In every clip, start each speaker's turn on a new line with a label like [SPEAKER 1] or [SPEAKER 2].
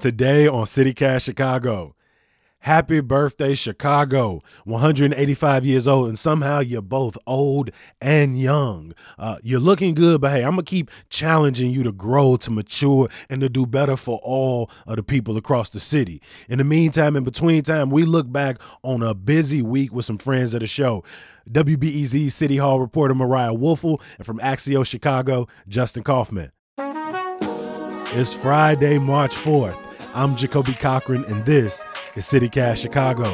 [SPEAKER 1] Today on CityCast Chicago. Happy birthday, Chicago. 185 years old, and somehow you're both old and young. Uh, you're looking good, but hey, I'm going to keep challenging you to grow, to mature, and to do better for all of the people across the city. In the meantime, in between time, we look back on a busy week with some friends of the show. WBEZ City Hall reporter Mariah Woelfel, and from Axios Chicago, Justin Kaufman. It's Friday, March 4th. I'm Jacoby Cochran, and this is CityCast Chicago.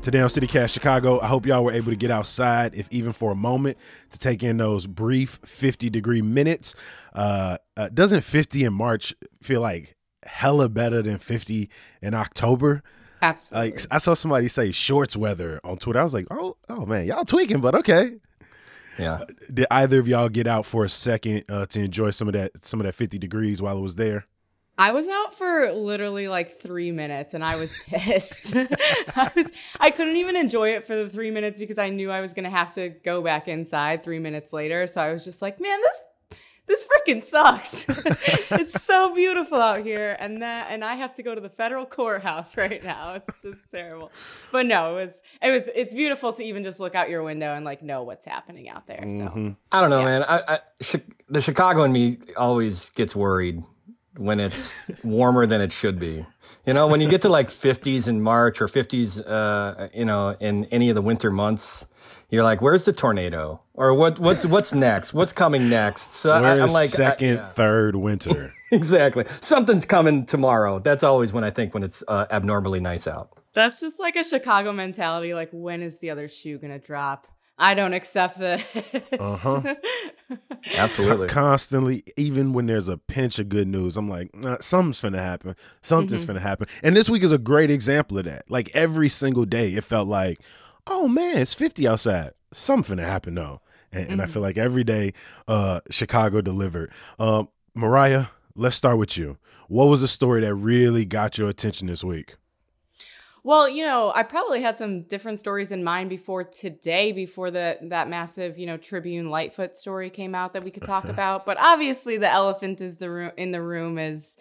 [SPEAKER 1] Today on CityCast Chicago, I hope y'all were able to get outside, if even for a moment, to take in those brief 50 degree minutes. Uh, uh, doesn't 50 in March feel like hella better than 50 in October?
[SPEAKER 2] Absolutely.
[SPEAKER 1] Like I saw somebody say shorts weather on Twitter. I was like, oh, oh man, y'all tweaking, but okay.
[SPEAKER 3] Yeah.
[SPEAKER 1] Did either of y'all get out for a second uh, to enjoy some of that some of that 50 degrees while it was there?
[SPEAKER 2] I was out for literally like three minutes and I was pissed. I was I couldn't even enjoy it for the three minutes because I knew I was gonna have to go back inside three minutes later. So I was just like, man, this this freaking sucks. it's so beautiful out here, and that and I have to go to the federal courthouse right now. It's just terrible. But no, it was it was it's beautiful to even just look out your window and like know what's happening out there. So
[SPEAKER 1] Mm-hmm.
[SPEAKER 3] I don't know,
[SPEAKER 2] Yeah.
[SPEAKER 3] man. I, I, Chi- the Chicago in me always gets worried when it's warmer than it should be. You know, when you get to like 50s in March or 50s, uh, you know, in any of the winter months, you're like, "Where's the tornado?" Or what? What's what's next? What's coming next? So I, I'm
[SPEAKER 1] is
[SPEAKER 3] like, I-
[SPEAKER 1] second,
[SPEAKER 3] yeah.
[SPEAKER 1] third winter?
[SPEAKER 3] exactly. Something's coming tomorrow. That's always when I think when it's uh, abnormally nice out.
[SPEAKER 2] that's just like a Chicago mentality. Like, when is the other shoe gonna drop? I don't accept this.
[SPEAKER 1] Uh-huh.
[SPEAKER 3] Absolutely.
[SPEAKER 1] Constantly, even when there's a pinch of good news, I'm like, nah, something's finna happen. Something's
[SPEAKER 2] Mm-hmm.
[SPEAKER 1] finna happen. And this week is a great example of that. Like every single day, it felt like, oh man, it's 50 outside. Something finna happen though. And, and I
[SPEAKER 2] Mm-hmm.
[SPEAKER 1] feel like every day, uh, Chicago delivered. Um, Mariah, let's start with you. What was the story that really got your attention this week?
[SPEAKER 2] Well, you know, I probably had some different stories in mind before today, before the that massive, you know, Tribune Lightfoot story came out that we could talk about. But obviously, the elephant is the room in the room is,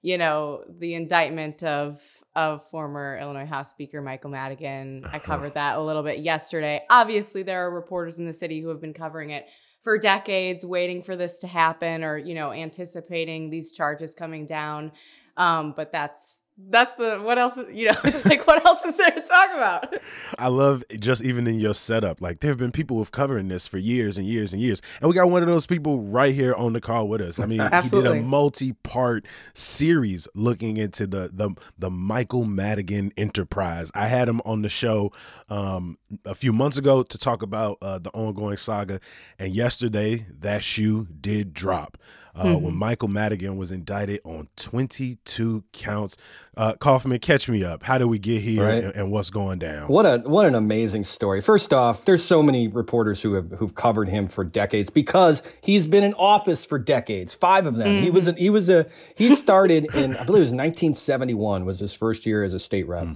[SPEAKER 2] you know, the indictment of of former Illinois House Speaker Michael Madigan. I covered that a little bit yesterday. Obviously, there are reporters in the city who have been covering it for decades, waiting for this to happen, or you know, anticipating these charges coming down. Um, but that's that's the what else you know it's like what else is there to talk about
[SPEAKER 1] I love just even in your setup. Like there have been people who've covering this for years and years and years, and we got one of those people right here on the call with us. I mean, he did a multi-part series looking into the the the Michael Madigan enterprise. I had him on the show um, a few months ago to talk about uh, the ongoing saga, and yesterday that shoe did drop. Uh, When Michael Madigan was indicted on 22 counts. Uh, Kaufman, catch me up. How did we get here
[SPEAKER 3] Right.
[SPEAKER 1] and, and what's going down?
[SPEAKER 3] What a what an amazing story. First off, there's so many reporters who have who've covered him for decades because he's been in office for decades. Five of them. He was a, he was a he started in I believe it was 1971 was his first year as a state rep.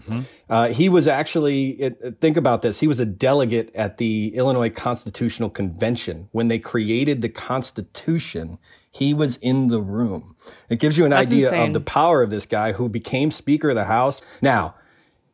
[SPEAKER 3] Uh, he was actually it, think about this. He was a delegate at the Illinois Constitutional Convention when they created the Constitution. He was in the room. It gives you an
[SPEAKER 2] That's
[SPEAKER 3] idea
[SPEAKER 2] insane.
[SPEAKER 3] of the power of this guy who became Speaker of the House. Now,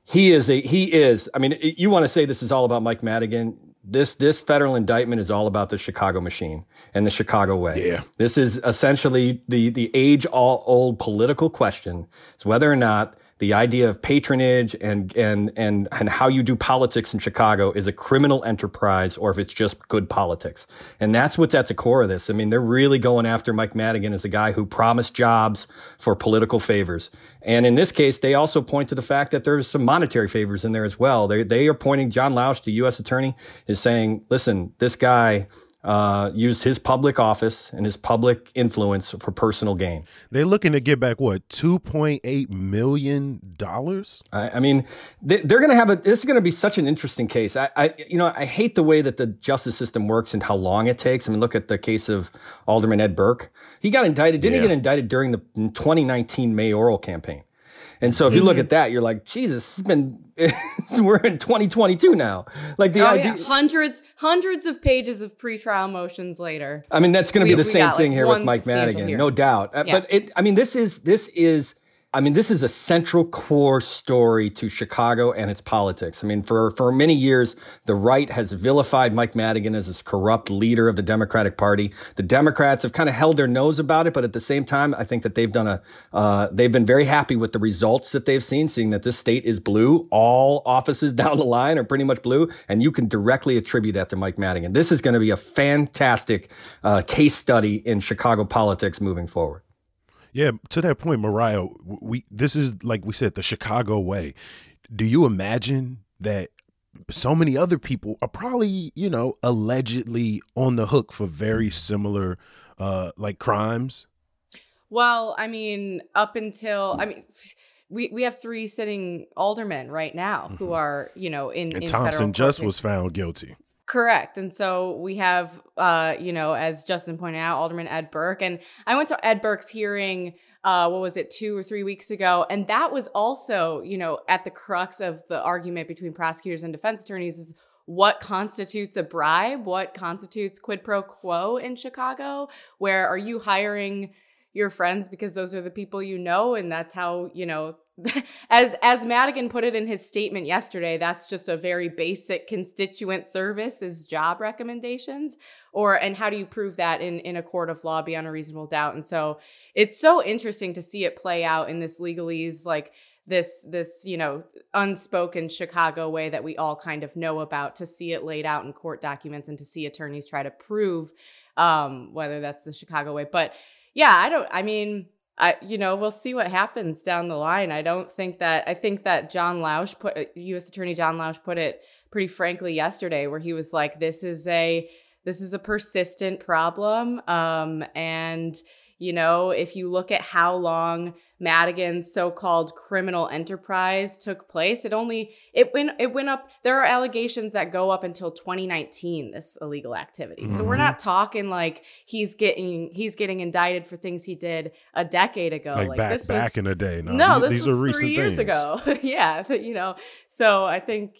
[SPEAKER 3] he is a he is. I mean, you want to say this is all about Mike Madigan. This this federal indictment is all about the Chicago machine and the Chicago way.
[SPEAKER 1] Yeah.
[SPEAKER 3] This is essentially the the age all old political question is whether or not the idea of patronage and and and and how you do politics in Chicago is a criminal enterprise or if it's just good politics. And that's what's at the core of this. I mean, they're really going after Mike Madigan as a guy who promised jobs for political favors. And in this case, they also point to the fact that there's some monetary favors in there as well. They they are pointing John Lausch, the U.S. attorney, is saying, listen, this guy uh, used his public office and his public influence for personal gain.
[SPEAKER 1] They're looking to get back what two point eight million dollars.
[SPEAKER 3] I, I mean, they, they're going to have a. This is going to be such an interesting case. I, I, you know, I hate the way that the justice system works and how long it takes. I mean, look at the case of Alderman Ed Burke. He got indicted. Didn't
[SPEAKER 1] Yeah.
[SPEAKER 3] he get indicted during the 2019 mayoral campaign? And so if you look at that, you're like, Jesus, it's been we're in 2022 now. Like the
[SPEAKER 2] Oh,
[SPEAKER 3] idea.
[SPEAKER 2] yeah. hundreds, hundreds of pages of pretrial motions later.
[SPEAKER 3] I mean, that's going to be the same
[SPEAKER 2] got, like,
[SPEAKER 3] thing here with Mike Madigan,
[SPEAKER 2] here.
[SPEAKER 3] no doubt. Uh,
[SPEAKER 2] Yeah.
[SPEAKER 3] But it, I mean, this is this is. I mean, this is a central core story to Chicago and its politics. I mean, for, for many years, the right has vilified Mike Madigan as this corrupt leader of the Democratic Party. The Democrats have kind of held their nose about it, but at the same time, I think that they've done a, uh, they've been very happy with the results that they've seen, seeing that this state is blue. All offices down the line are pretty much blue, and you can directly attribute that to Mike Madigan. This is going to be a fantastic uh, case study in Chicago politics moving forward.
[SPEAKER 1] Yeah, to that point, Mariah, we this is like we said, the Chicago way. Do you imagine that so many other people are probably, you know, allegedly on the hook for very similar uh like crimes?
[SPEAKER 2] Well, I mean, up until I mean, we we have three sitting aldermen right now who are you know in
[SPEAKER 1] Mm-hmm. And
[SPEAKER 2] in
[SPEAKER 1] Thompson just was found guilty.
[SPEAKER 2] Correct. And so we have, uh, you know, as Justin pointed out, Alderman Ed Burke. And I went to Ed Burke's hearing, uh, what was it, two or three weeks ago? And that was also, you know, at the crux of the argument between prosecutors and defense attorneys is what constitutes a bribe? What constitutes quid pro quo in Chicago? Where are you hiring your friends because those are the people you know? And that's how, you know, as as Madigan put it in his statement yesterday, that's just a very basic constituent service is job recommendations. Or and how do you prove that in in a court of law beyond a reasonable doubt? And so it's so interesting to see it play out in this legalese like this this you know unspoken Chicago way that we all kind of know about to see it laid out in court documents and to see attorneys try to prove um, whether that's the Chicago way. But yeah, I don't. I mean, I you know we'll see what happens down the line. I don't think that. I think that John Lausch put U.S. Attorney John Lausch put it pretty frankly yesterday, where he was like, "This is a this is a persistent problem, um, and." You know, if you look at how long Madigan's so-called criminal enterprise took place, it only it went it went up. There are allegations that go up until 2019. This illegal activity. So we're
[SPEAKER 1] Mhm.
[SPEAKER 2] not talking like he's getting he's getting indicted for things he did a decade ago.
[SPEAKER 1] Like, back
[SPEAKER 2] this
[SPEAKER 1] back in the day. No,
[SPEAKER 2] no, this
[SPEAKER 1] these
[SPEAKER 2] was
[SPEAKER 1] are recent
[SPEAKER 2] three years
[SPEAKER 1] things.
[SPEAKER 2] ago. yeah, but, you know. So I think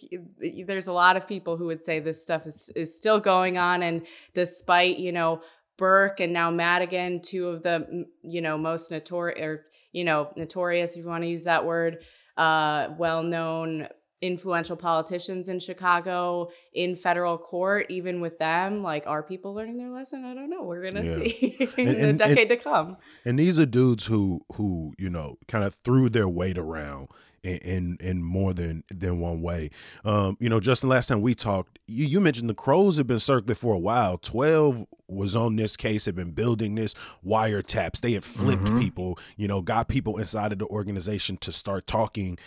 [SPEAKER 2] there's a lot of people who would say this stuff is is still going on, and despite you know Burke and now Madigan, two of the you know most notorious or you know notorious, if you want to use that word, uh, well known influential politicians in Chicago in federal court, even with them, like are people learning their lesson? I don't know. We're gonna
[SPEAKER 1] Yeah.
[SPEAKER 2] see in
[SPEAKER 1] And-
[SPEAKER 2] the
[SPEAKER 1] and-
[SPEAKER 2] decade to come.
[SPEAKER 1] And these are dudes who who you know kind of threw their weight around in, in more than than one way. Um, you know, Justin, last time we talked, you, you mentioned the crows have been circling for a while. Twelve was on this case, had been building this wiretaps. They had flipped
[SPEAKER 3] Mhm.
[SPEAKER 1] people, you know, got people inside of the organization to start talking.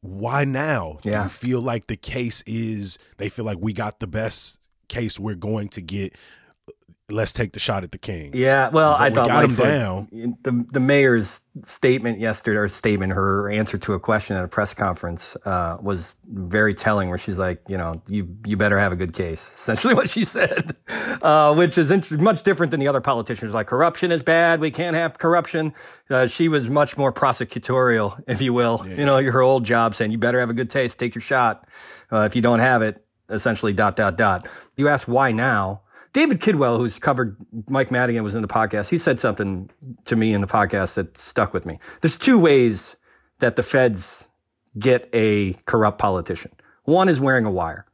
[SPEAKER 1] Why now? Do
[SPEAKER 3] Yeah.
[SPEAKER 1] you feel like the case is they feel like we got the best case we're going to get. Let's take the shot at the king.
[SPEAKER 3] Yeah, well, I
[SPEAKER 1] we
[SPEAKER 3] thought
[SPEAKER 1] got him down.
[SPEAKER 3] The the mayor's statement yesterday, or statement, her answer to a question at a press conference uh, was very telling. Where she's like, you know, you you better have a good case. Essentially, what she said, uh, which is int- much different than the other politicians. Like, corruption is bad. We can't have corruption. Uh, she was much more prosecutorial, if you will. You know, her old job saying, you better have a good taste. Take your shot. Uh, if you don't have it, essentially, dot dot dot. You ask why now. David Kidwell, who's covered Mike Madigan, was in the podcast. He said something to me in the podcast that stuck with me. There's two ways that the feds get a corrupt politician. One is wearing a wire.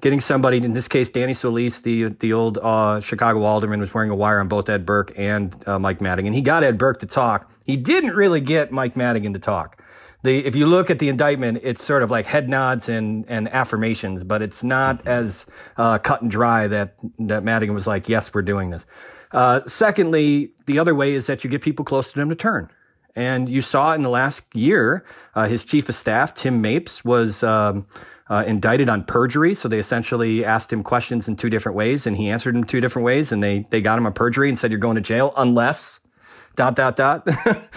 [SPEAKER 3] Getting somebody, in this case, Danny Solis, the the old uh, Chicago alderman, was wearing a wire on both Ed Burke and uh, Mike Madigan. He got Ed Burke to talk. He didn't really get Mike Madigan to talk. The, if you look at the indictment, it's sort of like head nods and, and affirmations, but it's not as uh, cut and dry that, that Madigan was like, yes, we're doing this. Uh, secondly, the other way is that you get people close to him to turn. And you saw in the last year, uh, his chief of staff, Tim Mapes, was um, uh, indicted on perjury. So they essentially asked him questions in two different ways, and he answered them two different ways. And they, they got him on perjury and said, You're going to jail unless dot dot dot.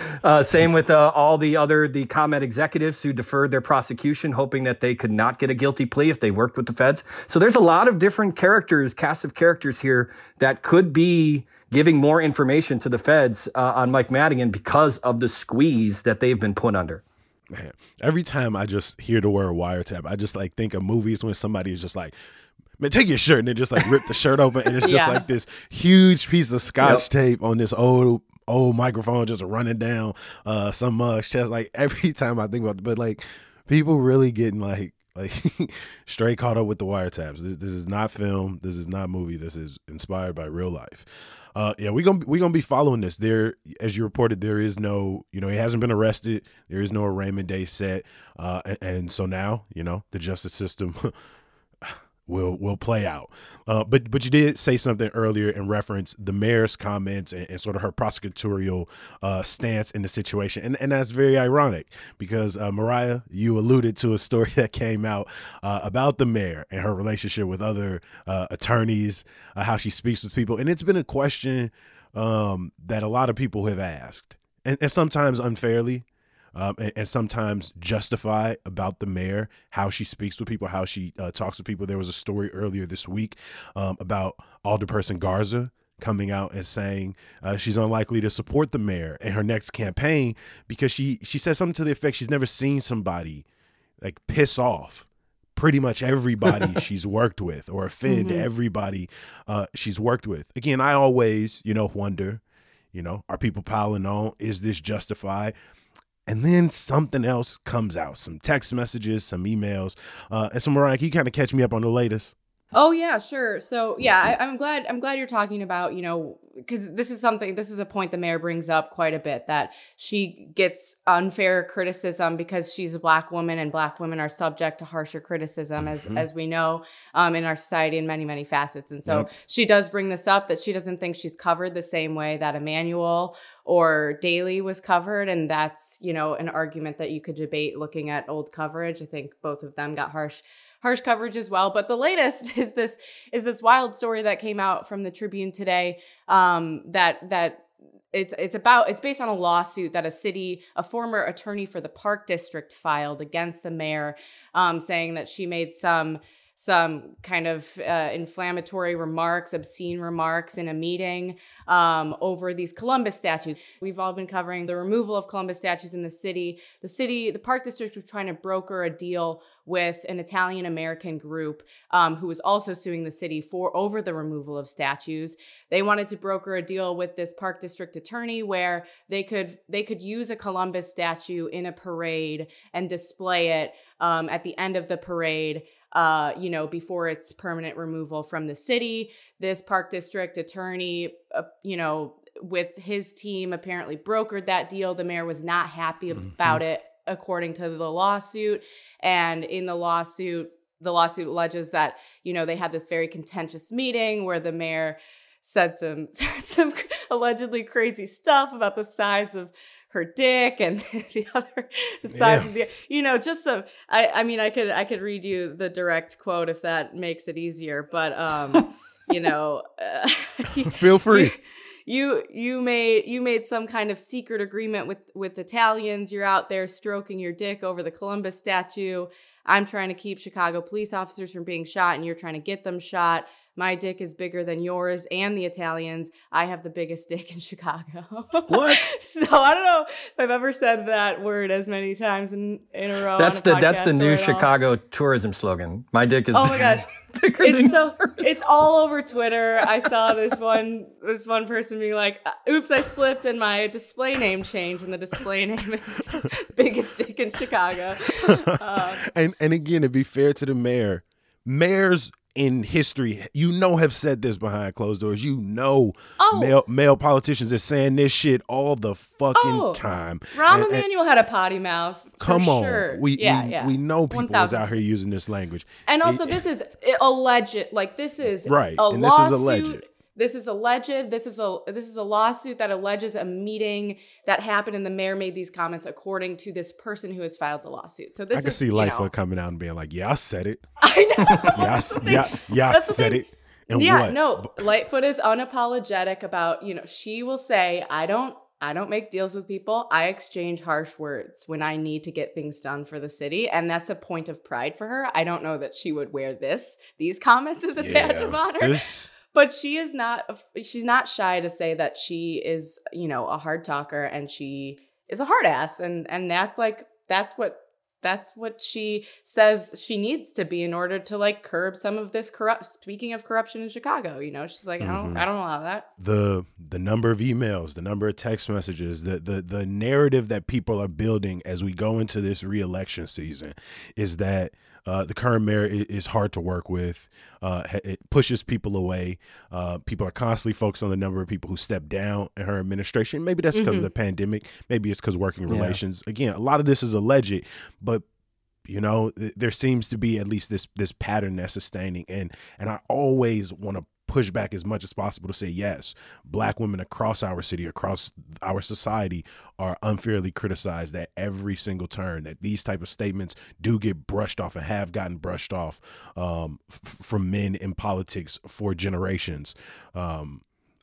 [SPEAKER 3] uh, same with uh, all the other the ComEd executives who deferred their prosecution, hoping that they could not get a guilty plea if they worked with the feds. So there's a lot of different characters, cast of characters here that could be giving more information to the feds uh, on Mike Madigan because of the squeeze that they've been put under.
[SPEAKER 1] Man, every time I just hear the word wiretap, I just like think of movies when somebody is just like, man, take your shirt and then just like rip the shirt open and it's just
[SPEAKER 2] Yeah.
[SPEAKER 1] like this huge piece of scotch
[SPEAKER 3] Yep.
[SPEAKER 1] tape on this old old microphone just running down uh some mug's chest. Like every time I think about it, but like people really getting like like straight caught up with the wiretaps. This, this is not film. This is not movie. This is inspired by real life. Uh, yeah, we're gonna we gonna be following this. There, as you reported, there is no, you know, he hasn't been arrested. There is no arraignment day set, uh, and, and so now, you know, the justice system will will play out. Uh, but but you did say something earlier in reference the mayor's comments and, and sort of her prosecutorial uh, stance in the situation, and and that's very ironic because uh, Mariah, you alluded to a story that came out uh, about the mayor and her relationship with other uh, attorneys, uh, how she speaks with people, and it's been a question um, that a lot of people have asked, and, and sometimes unfairly um, and, and sometimes justify about the mayor, how she speaks with people, how she uh, talks with people. There was a story earlier this week um, about Alderperson Garza coming out and saying uh, she's unlikely to support the mayor in her next campaign because she she said something to the effect she's never seen somebody like piss off pretty much everybody she's worked with or offend everybody uh, she's worked with. Again, I always you know wonder, you know, are people piling on? Is this justified? And then something else comes out some text messages some emails uh and so mariah can you kind of catch me up on the latest
[SPEAKER 2] Oh yeah, sure. So yeah, I, I'm glad. I'm glad you're talking about you know because this is something. This is a point the mayor brings up quite a bit that she gets unfair criticism because she's a black woman and black women are subject to harsher criticism as as we know um, in our society in many many facets. And so
[SPEAKER 1] Yep.
[SPEAKER 2] she does bring this up that she doesn't think she's covered the same way that Emanuel or Daley was covered, and that's you know an argument that you could debate looking at old coverage. I think both of them got harsh harsh coverage as well. But the latest is this is this wild story that came out from the Tribune today um, that that it's it's about it's based on a lawsuit that a city a former attorney for the park district filed against the mayor um, saying that she made some some kind of uh, inflammatory remarks obscene remarks in a meeting um, over these columbus statues we've all been covering the removal of columbus statues in the city the city the park district was trying to broker a deal with an Italian American group um, who was also suing the city for over the removal of statues. They wanted to broker a deal with this park district attorney where they could they could use a Columbus statue in a parade and display it um, at the end of the parade. Uh, you know, before its permanent removal from the city, this park district attorney, uh, you know, with his team apparently brokered that deal. The mayor was not happy about it according to the lawsuit. And in the lawsuit, the lawsuit alleges that, you know, they had this very contentious meeting where the mayor said some some allegedly crazy stuff about the size of her dick and the other the size
[SPEAKER 1] Yeah.
[SPEAKER 2] of the you know just some I I mean I could I could read you the direct quote if that makes it easier but um you know uh,
[SPEAKER 1] feel free
[SPEAKER 2] you you made you made some kind of secret agreement with with Italians. You're out there stroking your dick over the Columbus statue. I'm trying to keep Chicago police officers from being shot, and you're trying to get them shot. My dick is bigger than yours and the Italians. I have the biggest dick in Chicago.
[SPEAKER 3] What?
[SPEAKER 2] so I don't know if I've ever said that word as many times in, in a row.
[SPEAKER 3] That's
[SPEAKER 2] on a
[SPEAKER 3] the that's the new. Chicago tourism slogan. My dick is
[SPEAKER 2] Oh my gosh.
[SPEAKER 3] bigger
[SPEAKER 2] It's
[SPEAKER 3] than
[SPEAKER 2] so
[SPEAKER 3] yours.
[SPEAKER 2] it's all over Twitter. I saw this one this one person being like, "Uh, "Oops, I slipped and my display name changed, and the display name is biggest dick in Chicago." Uh,
[SPEAKER 1] and and again to be fair to the mayor mayors in history you know have said this behind closed doors you know
[SPEAKER 2] Oh.
[SPEAKER 1] male male politicians are saying this shit all the fucking
[SPEAKER 2] Oh.
[SPEAKER 1] time
[SPEAKER 2] Rahm
[SPEAKER 1] And- and-
[SPEAKER 2] Emanuel had a potty mouth. for
[SPEAKER 1] come on
[SPEAKER 2] sure.
[SPEAKER 1] we
[SPEAKER 2] yeah,
[SPEAKER 1] we,
[SPEAKER 2] yeah.
[SPEAKER 1] we know people is out here using this language
[SPEAKER 2] And also,
[SPEAKER 1] It-
[SPEAKER 2] this is alleged. Like this is
[SPEAKER 1] Right,
[SPEAKER 2] A
[SPEAKER 1] and this is alleged.
[SPEAKER 2] This is alleged. This is a this is a lawsuit that alleges a meeting that happened, and the mayor made these comments according to this person who has filed the lawsuit. So this
[SPEAKER 1] i can
[SPEAKER 2] is,
[SPEAKER 1] see
[SPEAKER 2] you
[SPEAKER 1] lightfoot
[SPEAKER 2] know-
[SPEAKER 1] coming out and being like yeah i said it
[SPEAKER 2] I know.
[SPEAKER 1] yeah I, yeah, yeah, I said it and
[SPEAKER 2] yeah,
[SPEAKER 1] what
[SPEAKER 2] no. Lightfoot is unapologetic about, you know, she will say, I don't I don't make deals with people. I exchange harsh words when I need to get things done for the city. And that's a point of pride for her. I don't know that she would wear this, these comments as a yeah, badge of honor. This... But she is not, she's not shy to say that she is, you know, a hard talker and she is a hard ass. And, and that's like, that's what that's what she says she needs to be in order to like curb some of this corrupt speaking of corruption in chicago you know she's like mm-hmm. i don't mm-hmm. i don't allow that
[SPEAKER 1] the the number of emails the number of text messages the the the narrative that people are building as we go into this reelection season is that uh, the current mayor is, hard to work with. Uh, it pushes people away. Uh, people are constantly focused on the number of people who step down in her administration. Maybe that's because mm-hmm. of the pandemic. Maybe it's because working relations. Yeah. Again, a lot of this is alleged, but you know there seems to be at least this this pattern that's sustaining and and i always want to push back as much as possible to say yes black women across our city across our society are unfairly criticized at every single turn that these type of statements do get brushed off and have gotten brushed off um, f- from men in politics for generations. Um,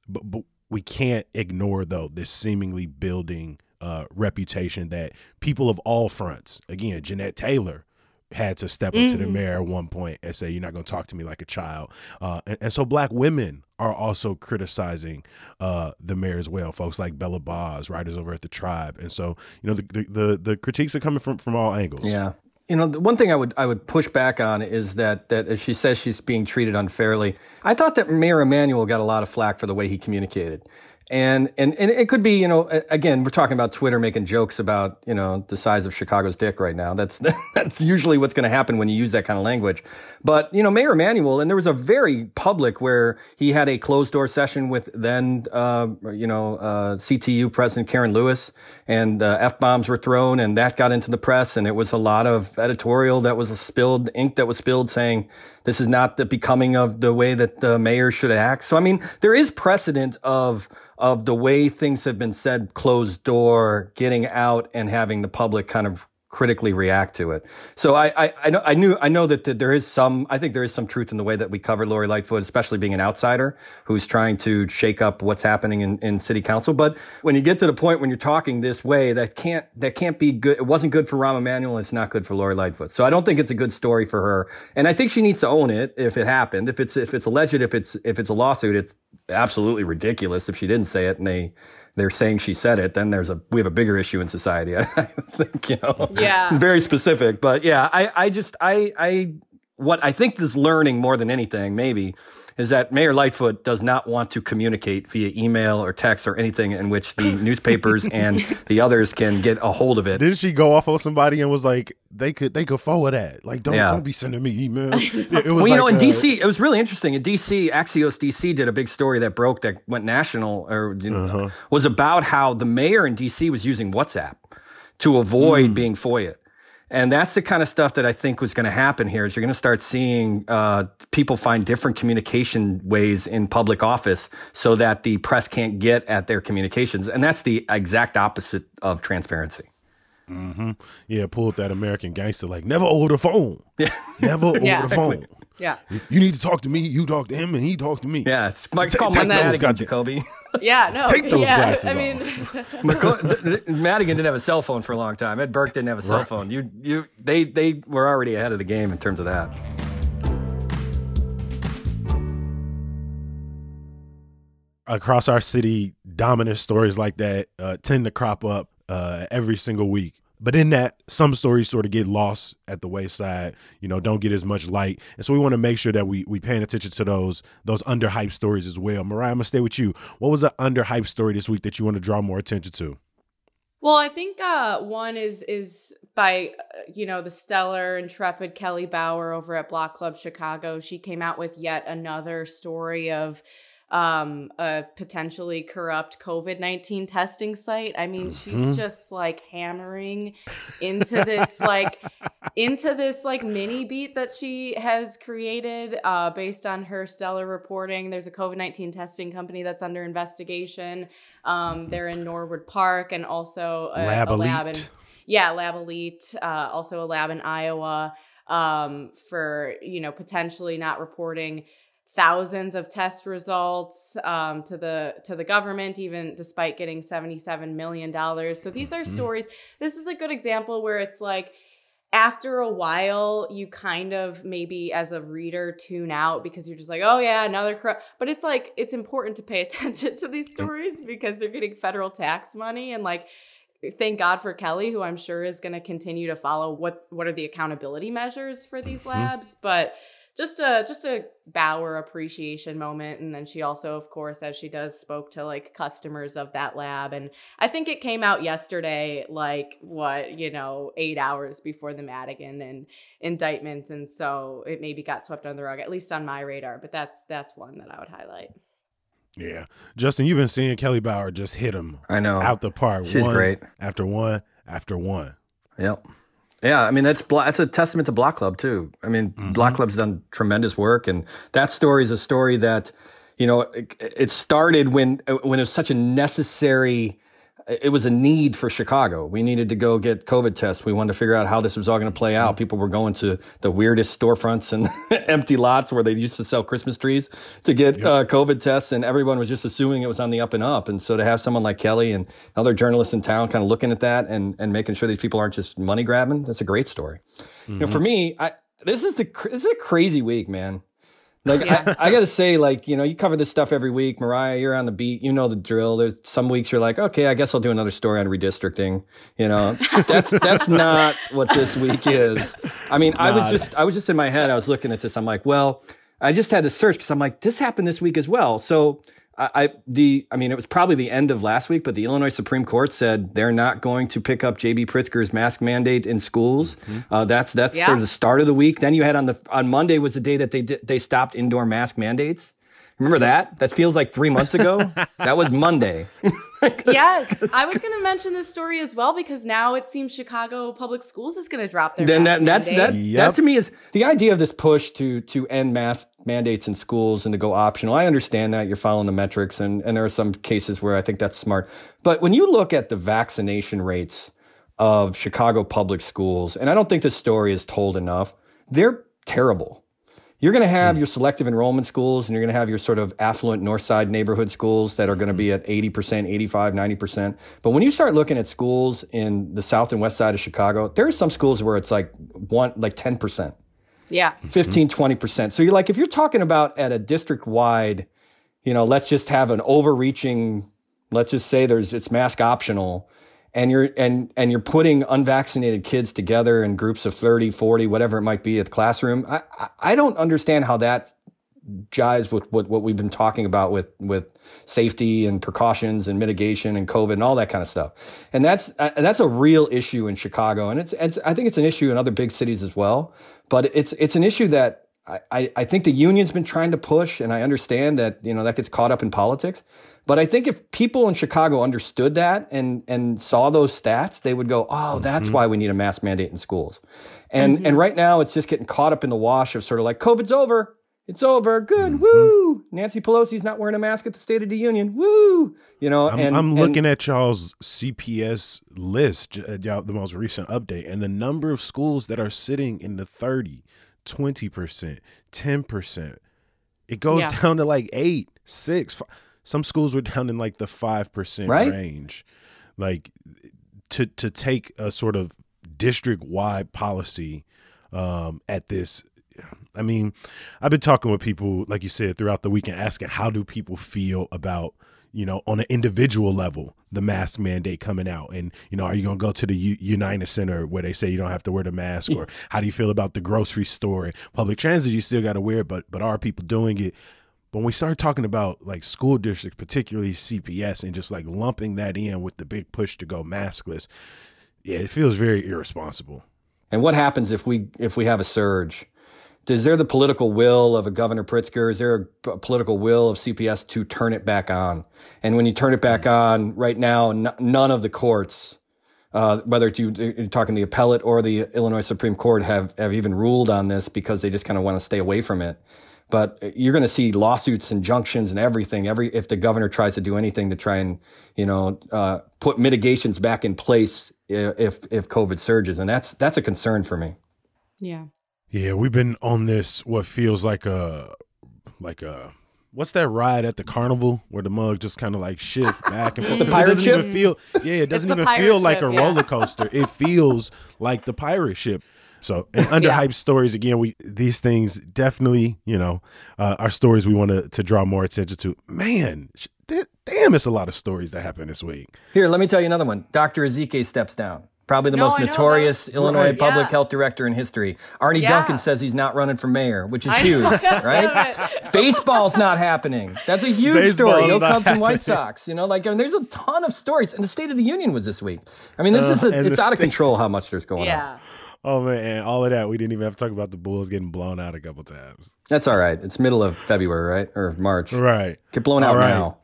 [SPEAKER 1] but, but we can't ignore though this seemingly building uh, reputation that people of all fronts again jeanette taylor had to step up to the mm-hmm. mayor at one point and say, "You're not going to talk to me like a child." Uh, and, and, so, black women are also criticizing uh, the mayor as well. Folks like Bella Boz, writers over at the Tribe, and so you know the the, the, the critiques are coming from from all angles.
[SPEAKER 3] Yeah. You know, the one thing I would I would push back on is that that as she says she's being treated unfairly. I thought that Mayor Emanuel got a lot of flack for the way he communicated. And, and, and it could be, you know, again, we're talking about Twitter making jokes about, you know, the size of Chicago's dick right now. That's, that's usually what's going to happen when you use that kind of language. But, you know, Mayor Emanuel, and there was a very public where he had a closed door session with then, uh, you know, uh, CTU President Karen Lewis and uh, F bombs were thrown and that got into the press. And it was a lot of editorial that was spilled, ink that was spilled saying, this is not the becoming of the way that the mayor should act. So, I mean, there is precedent of, of the way things have been said, closed door, getting out and having the public kind of critically react to it. So I, I, I, know, I knew, I know that, there is some, I think there is some truth in the way that we cover Lori Lightfoot, especially being an outsider who's trying to shake up what's happening in, in city council. But when you get to the point when you're talking this way, that can't, that can't be good. It wasn't good for Rahm Emanuel. It's not good for Lori Lightfoot. So I don't think it's a good story for her. And I think she needs to own it if it happened. If it's, if it's alleged, if it's, if it's a lawsuit, it's absolutely ridiculous if she didn't say it and they, they're saying she said it, then there's a we have a bigger issue in society. I think you know.
[SPEAKER 2] Yeah.
[SPEAKER 3] It's very specific, but yeah, I I just I I what I think is learning more than anything maybe is that Mayor Lightfoot does not want to communicate via email or text or anything in which the newspapers and the others can get a hold of it.
[SPEAKER 1] Didn't she go off on somebody and was like, they could they could forward that? Like, don't yeah. don't be sending me email.
[SPEAKER 3] It, was well, you like, know, in uh, DC, it was really interesting. In DC, Axios DC did a big story that broke that went national or you know, uh-huh. was about how the mayor in DC was using WhatsApp to avoid mm. being FOIA. And that's the kind of stuff that I think was going to happen here is you're going to start seeing uh, people find different communication ways in public office so that the press can't get at their communications. And that's the exact opposite of transparency.
[SPEAKER 1] Mm-hmm. Yeah, pulled that American gangster like never over the phone. Yeah. Never over yeah. the phone.
[SPEAKER 2] Yeah.
[SPEAKER 1] You need to talk to me. You talk to him, and he talk to me.
[SPEAKER 3] Yeah, it's, it's called Mike Madigan, Jacoby.
[SPEAKER 2] Yeah, no.
[SPEAKER 1] Take those
[SPEAKER 2] yeah,
[SPEAKER 1] glasses I
[SPEAKER 3] mean, Madigan didn't have a cell phone for a long time. Ed Burke didn't have a cell right. phone. You, you, they, they were already ahead of the game in terms of that.
[SPEAKER 1] Across our city, dominant stories like that uh, tend to crop up uh, every single week. But in that, some stories sort of get lost at the wayside, you know, don't get as much light. And so we want to make sure that we we paying attention to those those underhyped stories as well. Mariah, I'm gonna stay with you. What was an underhyped story this week that you want to draw more attention to?
[SPEAKER 2] Well, I think uh, one is is by uh, you know the stellar intrepid Kelly Bauer over at Block Club Chicago. She came out with yet another story of um, a potentially corrupt COVID 19 testing site. I mean, she's mm-hmm. just like hammering into this, like, into this like mini beat that she has created uh, based on her stellar reporting. There's a COVID 19 testing company that's under investigation. Um, they're in Norwood Park and also a
[SPEAKER 1] Lab,
[SPEAKER 2] a
[SPEAKER 1] lab
[SPEAKER 2] in, yeah, Lab Elite, uh, also a lab in Iowa um, for, you know, potentially not reporting thousands of test results um, to the to the government even despite getting 77 million dollars so these are mm-hmm. stories this is a good example where it's like after a while you kind of maybe as a reader tune out because you're just like oh yeah another cr-. but it's like it's important to pay attention to these stories because they're getting federal tax money and like thank god for kelly who i'm sure is going to continue to follow what what are the accountability measures for these mm-hmm. labs but just a just a Bauer appreciation moment. And then she also, of course, as she does, spoke to like customers of that lab. And I think it came out yesterday, like what, you know, eight hours before the Madigan and indictment. And so it maybe got swept under the rug, at least on my radar. But that's that's one that I would highlight.
[SPEAKER 1] Yeah. Justin, you've been seeing Kelly Bauer just hit him
[SPEAKER 3] I know.
[SPEAKER 1] out the park.
[SPEAKER 3] She's
[SPEAKER 1] one
[SPEAKER 3] great.
[SPEAKER 1] After one after one.
[SPEAKER 3] Yep. Yeah, I mean that's that's a testament to Block Club too. I mean, mm-hmm. Block Club's done tremendous work, and that story is a story that, you know, it, it started when when it was such a necessary it was a need for Chicago. We needed to go get COVID tests. We wanted to figure out how this was all going to play out. People were going to the weirdest storefronts and empty lots where they used to sell Christmas trees to get yep. uh, COVID tests, and everyone was just assuming it was on the up and up. And so to have someone like Kelly and other journalists in town kind of looking at that and, and making sure these people aren't just money grabbing, that's a great story. Mm-hmm. You know, for mm-hmm. me, I, this is the this is a crazy week, man. Like yeah. I, I, gotta say, like you know, you cover this stuff every week, Mariah. You're on the beat. You know the drill. There's some weeks you're like, okay, I guess I'll do another story on redistricting. You know, that's that's not what this week is. I mean, I was just I was just in my head. I was looking at this. I'm like, well, I just had to search because I'm like, this happened this week as well. So I, I, the I mean it was probably the end of last week, but the Illinois Supreme Court said they're not going to pick up JB Pritzker's mask mandate in schools. Mm-hmm. Uh, that's that's yeah. sort of the start of the week. Then you had on the on Monday was the day that they did, they stopped indoor mask mandates. Remember that? That feels like three months ago. that was Monday.
[SPEAKER 2] yes, I was going to mention this story as well because now it seems Chicago Public Schools is going to drop their.
[SPEAKER 3] Then that, that's that. Yep. That to me is the idea of this push to to end mask mandates in schools and to go optional. I understand that you're following the metrics, and and there are some cases where I think that's smart. But when you look at the vaccination rates of Chicago public schools, and I don't think this story is told enough, they're terrible. You're going to have mm. your selective enrollment schools and you're going to have your sort of affluent north side neighborhood schools that are going to be at 80%, 85, 90%. But when you start looking at schools in the south and west side of Chicago, there are some schools where it's like one like 10%.
[SPEAKER 2] Yeah.
[SPEAKER 3] 15, mm-hmm. 20%. So you're like if you're talking about at a district wide, you know, let's just have an overreaching let's just say there's it's mask optional and you're and and you're putting unvaccinated kids together in groups of 30 40 whatever it might be at the classroom i i don't understand how that jives with what, what we've been talking about with with safety and precautions and mitigation and covid and all that kind of stuff and that's uh, that's a real issue in chicago and it's, it's i think it's an issue in other big cities as well but it's it's an issue that I, I think the union's been trying to push, and I understand that you know that gets caught up in politics. But I think if people in Chicago understood that and and saw those stats, they would go, "Oh, that's mm-hmm. why we need a mask mandate in schools." And mm-hmm. and right now, it's just getting caught up in the wash of sort of like COVID's over, it's over, good, mm-hmm. woo! Nancy Pelosi's not wearing a mask at the State of the Union, woo! You know,
[SPEAKER 1] I'm,
[SPEAKER 3] and,
[SPEAKER 1] I'm looking and, at y'all's CPS list, uh, the most recent update, and the number of schools that are sitting in the 30, 20%, 10%. It goes yeah. down to like eight, six. Five some schools were down in like the 5% right? range. Like to to take a sort of district wide policy um, at this I mean, I've been talking with people, like you said, throughout the weekend, asking how do people feel about, you know, on an individual level, the mask mandate coming out, and you know, are you gonna go to the U- United Center where they say you don't have to wear the mask, or how do you feel about the grocery store and public transit? You still got to wear, it, but but are people doing it? But when we start talking about like school districts, particularly CPS, and just like lumping that in with the big push to go maskless, yeah, it feels very irresponsible.
[SPEAKER 3] And what happens if we if we have a surge? Is there the political will of a Governor Pritzker? Is there a political will of CPS to turn it back on? And when you turn it back on, right now, n- none of the courts, uh, whether you, are talking the appellate or the Illinois Supreme Court, have have even ruled on this because they just kind of want to stay away from it. But you're going to see lawsuits, injunctions, and everything. Every if the governor tries to do anything to try and you know uh, put mitigations back in place if if COVID surges, and that's that's a concern for me.
[SPEAKER 2] Yeah.
[SPEAKER 1] Yeah, we've been on this what feels like a like a what's that ride at the carnival where the mug just kind of like shift back and forth.
[SPEAKER 3] The
[SPEAKER 1] It doesn't
[SPEAKER 3] ship?
[SPEAKER 1] even feel yeah, it doesn't even
[SPEAKER 2] pirate
[SPEAKER 1] feel like a
[SPEAKER 2] yeah.
[SPEAKER 1] roller coaster. It feels like the pirate ship. So and underhyped stories again. We these things definitely you know uh, are stories we want to to draw more attention to. Man, th- damn, it's a lot of stories that happened this week.
[SPEAKER 3] Here, let me tell you another one. Dr. Ezike steps down. Probably the
[SPEAKER 2] No,
[SPEAKER 3] most
[SPEAKER 2] I
[SPEAKER 3] notorious
[SPEAKER 2] was-
[SPEAKER 3] Illinois
[SPEAKER 1] Right.
[SPEAKER 3] public
[SPEAKER 2] Yeah.
[SPEAKER 3] health director in history. Arne
[SPEAKER 2] Yeah.
[SPEAKER 3] Duncan says he's not running for mayor, which is
[SPEAKER 2] I
[SPEAKER 3] huge,
[SPEAKER 2] know,
[SPEAKER 3] right? Baseball's not happening. That's a huge
[SPEAKER 1] Baseball's
[SPEAKER 3] story. No
[SPEAKER 1] not
[SPEAKER 3] Cubs and White. Sox. You know, like I mean, there's a ton of stories. And the State of the Union was this week. I mean, this
[SPEAKER 1] Uh,
[SPEAKER 3] is a, it's
[SPEAKER 1] the
[SPEAKER 3] out of control how much there's going on.
[SPEAKER 2] Yeah.
[SPEAKER 1] Oh man, and all of that we didn't even have to talk about the Bulls getting blown out a couple times.
[SPEAKER 3] That's all right. It's middle of February, right? Or March.
[SPEAKER 1] Right.
[SPEAKER 3] Get blown out
[SPEAKER 1] All right.
[SPEAKER 3] now.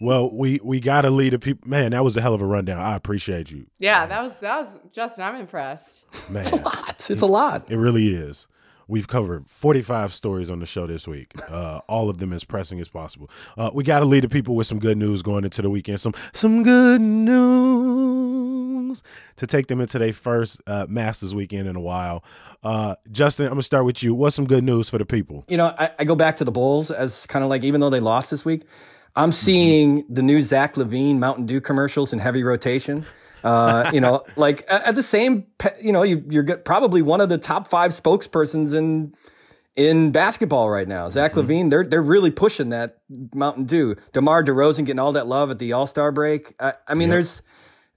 [SPEAKER 1] Well, we we got to lead the people. Man, that was a hell of a rundown. I appreciate you,
[SPEAKER 2] Yeah, that was that was Justin. I'm impressed.
[SPEAKER 1] man.
[SPEAKER 3] it's a lot. It's a lot.
[SPEAKER 1] It really is. We've covered 45 stories on the show this week. Uh, all of them as pressing as possible. Uh, we got to lead the people with some good news going into the weekend. Some some good news to take them into their first uh, Masters weekend in a while. Uh, Justin, I'm gonna start with you. What's some good news for the people?
[SPEAKER 3] you know, I, I go back to the Bulls as kind of like, even though they lost this week, I'm seeing the new Zach LaVine Mountain Dew commercials in heavy rotation. Uh, you know, like at, the same, you know, you, you're probably one of the top five spokespersons in in basketball right now. Zach LaVine, they're they're really pushing that Mountain Dew. DeMar DeRozan getting all that love at the All Star break. I, I mean, there's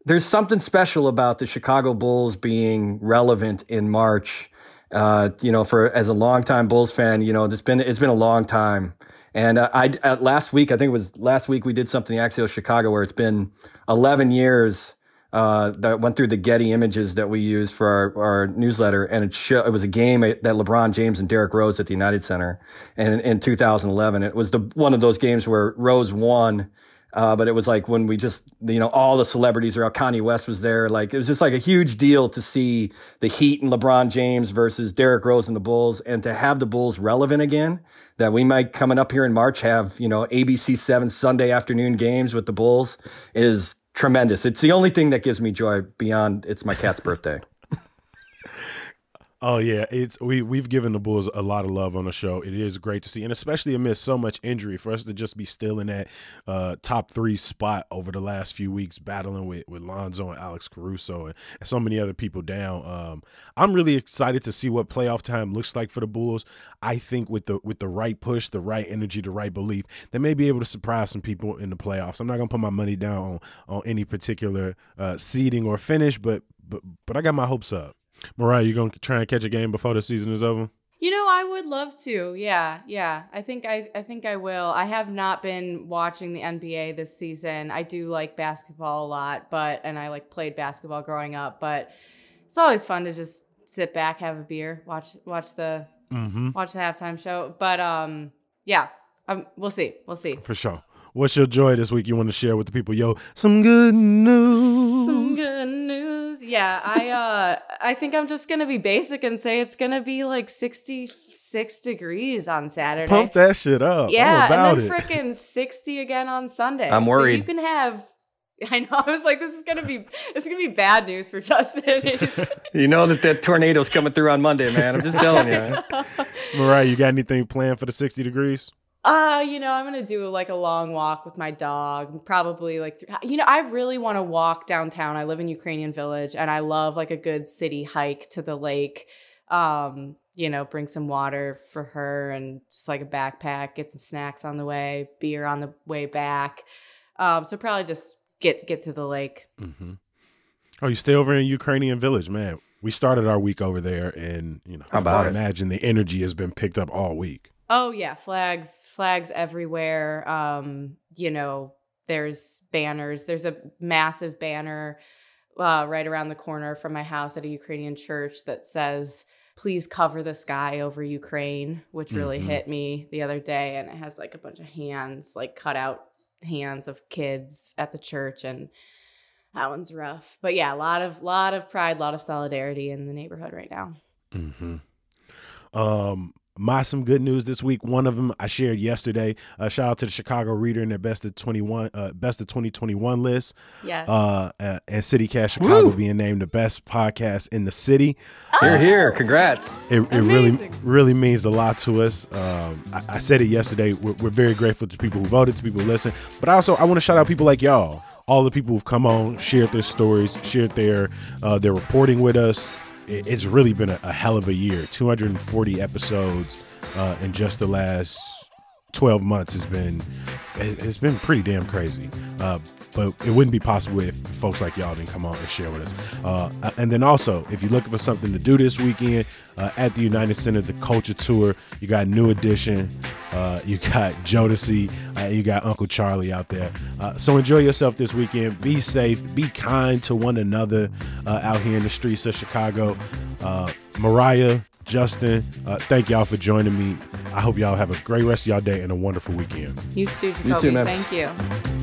[SPEAKER 3] there's something special about the Chicago Bulls being relevant in March. Uh, you know, for as a longtime Bulls fan, you know, it's been it's been a long time. And uh, I uh, last week, I think it was last week, we did something in Axios Chicago where it's been 11 years uh, that went through the Getty images that we use for our, our newsletter, and it show, it was a game that LeBron James and Derrick Rose at the United Center, and in 2011, it was the one of those games where Rose won. Uh, but it was like when we just, you know, all the celebrities are out. Kanye West was there. Like it was just like a huge deal to see the Heat and LeBron James versus Derrick Rose and the Bulls, and to have the Bulls relevant again. That we might coming up here in March have, you know, ABC seven Sunday afternoon games with the Bulls is tremendous. It's the only thing that gives me joy beyond it's my cat's birthday.
[SPEAKER 1] Oh yeah, it's we we've given the Bulls a lot of love on the show. It is great to see, and especially amidst so much injury, for us to just be still in that uh, top three spot over the last few weeks, battling with with Lonzo and Alex Caruso and, and so many other people down. Um, I'm really excited to see what playoff time looks like for the Bulls. I think with the with the right push, the right energy, the right belief, they may be able to surprise some people in the playoffs. I'm not gonna put my money down on on any particular uh, seeding or finish, but but but I got my hopes up. Mariah, you gonna try and catch a game before the season is over?
[SPEAKER 2] You know, I would love to. Yeah, yeah. I think I, I think I will. I have not been watching the NBA this season. I do like basketball a lot, but and I like played basketball growing up. But it's always fun to just sit back, have a beer, watch watch the
[SPEAKER 1] Mm-hmm.
[SPEAKER 2] watch the halftime show. But um, yeah, um, we'll see, we'll see.
[SPEAKER 1] For sure. What's your joy this week you want to share with the people? Yo, some good news.
[SPEAKER 2] Some good news. Yeah, I uh I think I'm just gonna be basic and say it's gonna be like 66 degrees on Saturday.
[SPEAKER 1] Pump that shit up. I'm
[SPEAKER 2] Yeah,
[SPEAKER 1] about
[SPEAKER 2] and then
[SPEAKER 1] it.
[SPEAKER 2] freaking 60 again on Sunday.
[SPEAKER 3] I'm
[SPEAKER 2] So
[SPEAKER 3] worried.
[SPEAKER 2] you can have I know. I was like, this is gonna be this is gonna be bad news for Justin.
[SPEAKER 3] You know that that tornado's coming through on Monday, man. I'm just telling you.
[SPEAKER 1] Mariah, you got anything planned for the 60 degrees?
[SPEAKER 2] Uh, you know, I'm gonna do like a long walk with my dog. Probably like, th- you know, I really want to walk downtown. I live in Ukrainian Village, and I love like a good city hike to the lake. Um, you know, bring some water for her and just like a backpack. Get some snacks on the way, beer on the way back. Um, so probably just get get to the lake.
[SPEAKER 1] Mm-hmm. Oh, you stay over in Ukrainian Village, man. We started our week over there, and you know,
[SPEAKER 3] How about
[SPEAKER 1] I imagine the energy has been picked up all week.
[SPEAKER 2] Oh yeah, flags, flags everywhere. Um, you know, there's banners. There's a massive banner uh, right around the corner from my house at a Ukrainian church that says, "Please cover the sky over Ukraine," which really
[SPEAKER 1] Mhm.
[SPEAKER 2] hit me the other day, and it has like a bunch of hands, like cut out hands of kids at the church, and that one's rough. But yeah, a lot of lot of pride, a lot of solidarity in the neighborhood right now.
[SPEAKER 1] Mm-hmm. Um, my some good news this week. One of them I shared yesterday. Uh, shout out to the Chicago Reader and their best of 21, uh, best of 2021 list.
[SPEAKER 2] Yes.
[SPEAKER 1] Uh, uh, and City Cast Chicago being named the best podcast in the city.
[SPEAKER 3] Here, here. Congrats.
[SPEAKER 1] It, it really, really means a lot to us. Um, I, I said it yesterday. We're, we're very grateful to people who voted, to people who listen. But also I want to shout out people like y'all, all the people who've come on, shared their stories, shared their uh, their reporting with us. It, it's really been a, a hell of a year. 240 episodes uh, in just the last 12 months has been it- it's been pretty damn crazy uh, but it wouldn't be possible if folks like y'all didn't come on and share with us uh, and then also if you're looking for something to do this weekend uh, at the united center the culture tour you got new edition uh, you got jodeci uh, you got uncle charlie out there uh, so enjoy yourself this weekend be safe be kind to one another uh, out here in the streets of chicago uh, mariah Justin, uh, thank y'all for joining me. I hope y'all have a great rest of y'all day and a wonderful weekend.
[SPEAKER 2] you too, Jacoby.
[SPEAKER 3] You too, man.
[SPEAKER 2] Thank you.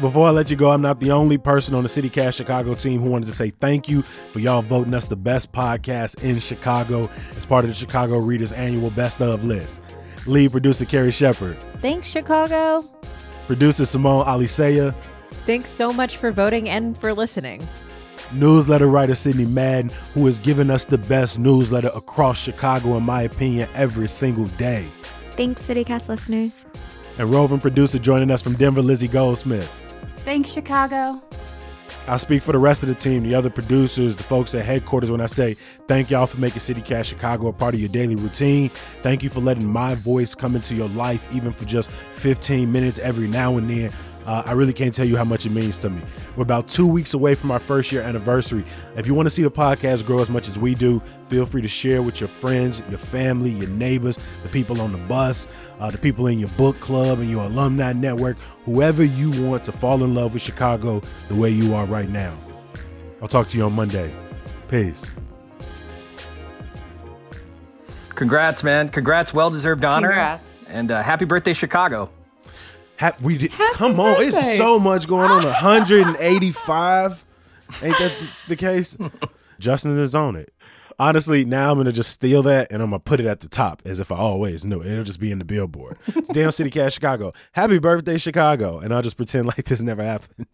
[SPEAKER 1] Before I let you go, I'm not the only person on the City Cast Chicago team who wanted to say thank you for y'all voting us the best podcast in Chicago as part of the Chicago Readers annual Best of list. Lead producer Carrie Shepard,
[SPEAKER 4] Thanks, Chicago.
[SPEAKER 1] producer Simone Alicea,
[SPEAKER 4] Thanks so much for voting and for listening.
[SPEAKER 1] newsletter writer Sydney Madden, who has given us the best newsletter across Chicago, in my opinion, every single day.
[SPEAKER 5] Thanks, CityCast listeners.
[SPEAKER 1] And roving producer joining us from Denver, Lizzie Goldsmith.
[SPEAKER 2] Thanks, Chicago.
[SPEAKER 1] I speak for the rest of the team, the other producers, the folks at headquarters when I say thank y'all for making CityCast Chicago a part of your daily routine. Thank you for letting my voice come into your life, even for just 15 minutes every now and then. Uh, I really can't tell you how much it means to me. We're about two weeks away from our first year anniversary. If you want to see the podcast grow as much as we do, feel free to share with your friends, your family, your neighbors, the people on the bus, uh, the people in your book club and your alumni network, whoever you want to fall in love with Chicago the way you are right now. I'll talk to you on Monday. Peace.
[SPEAKER 3] Congrats, man. Congrats. Well deserved honor.
[SPEAKER 2] Congrats.
[SPEAKER 3] And uh, happy birthday, Chicago.
[SPEAKER 1] Ha- we did,
[SPEAKER 2] Happy
[SPEAKER 1] come on, it's so much going on. 185. Ain't that the, the case? Justin is on it. Honestly, now I'm gonna just steal that and I'm gonna put it at the top as if I always knew. it. It'll just be in the billboard. It's Down City Cast Chicago. Happy birthday, Chicago. And I'll just pretend like this never happened.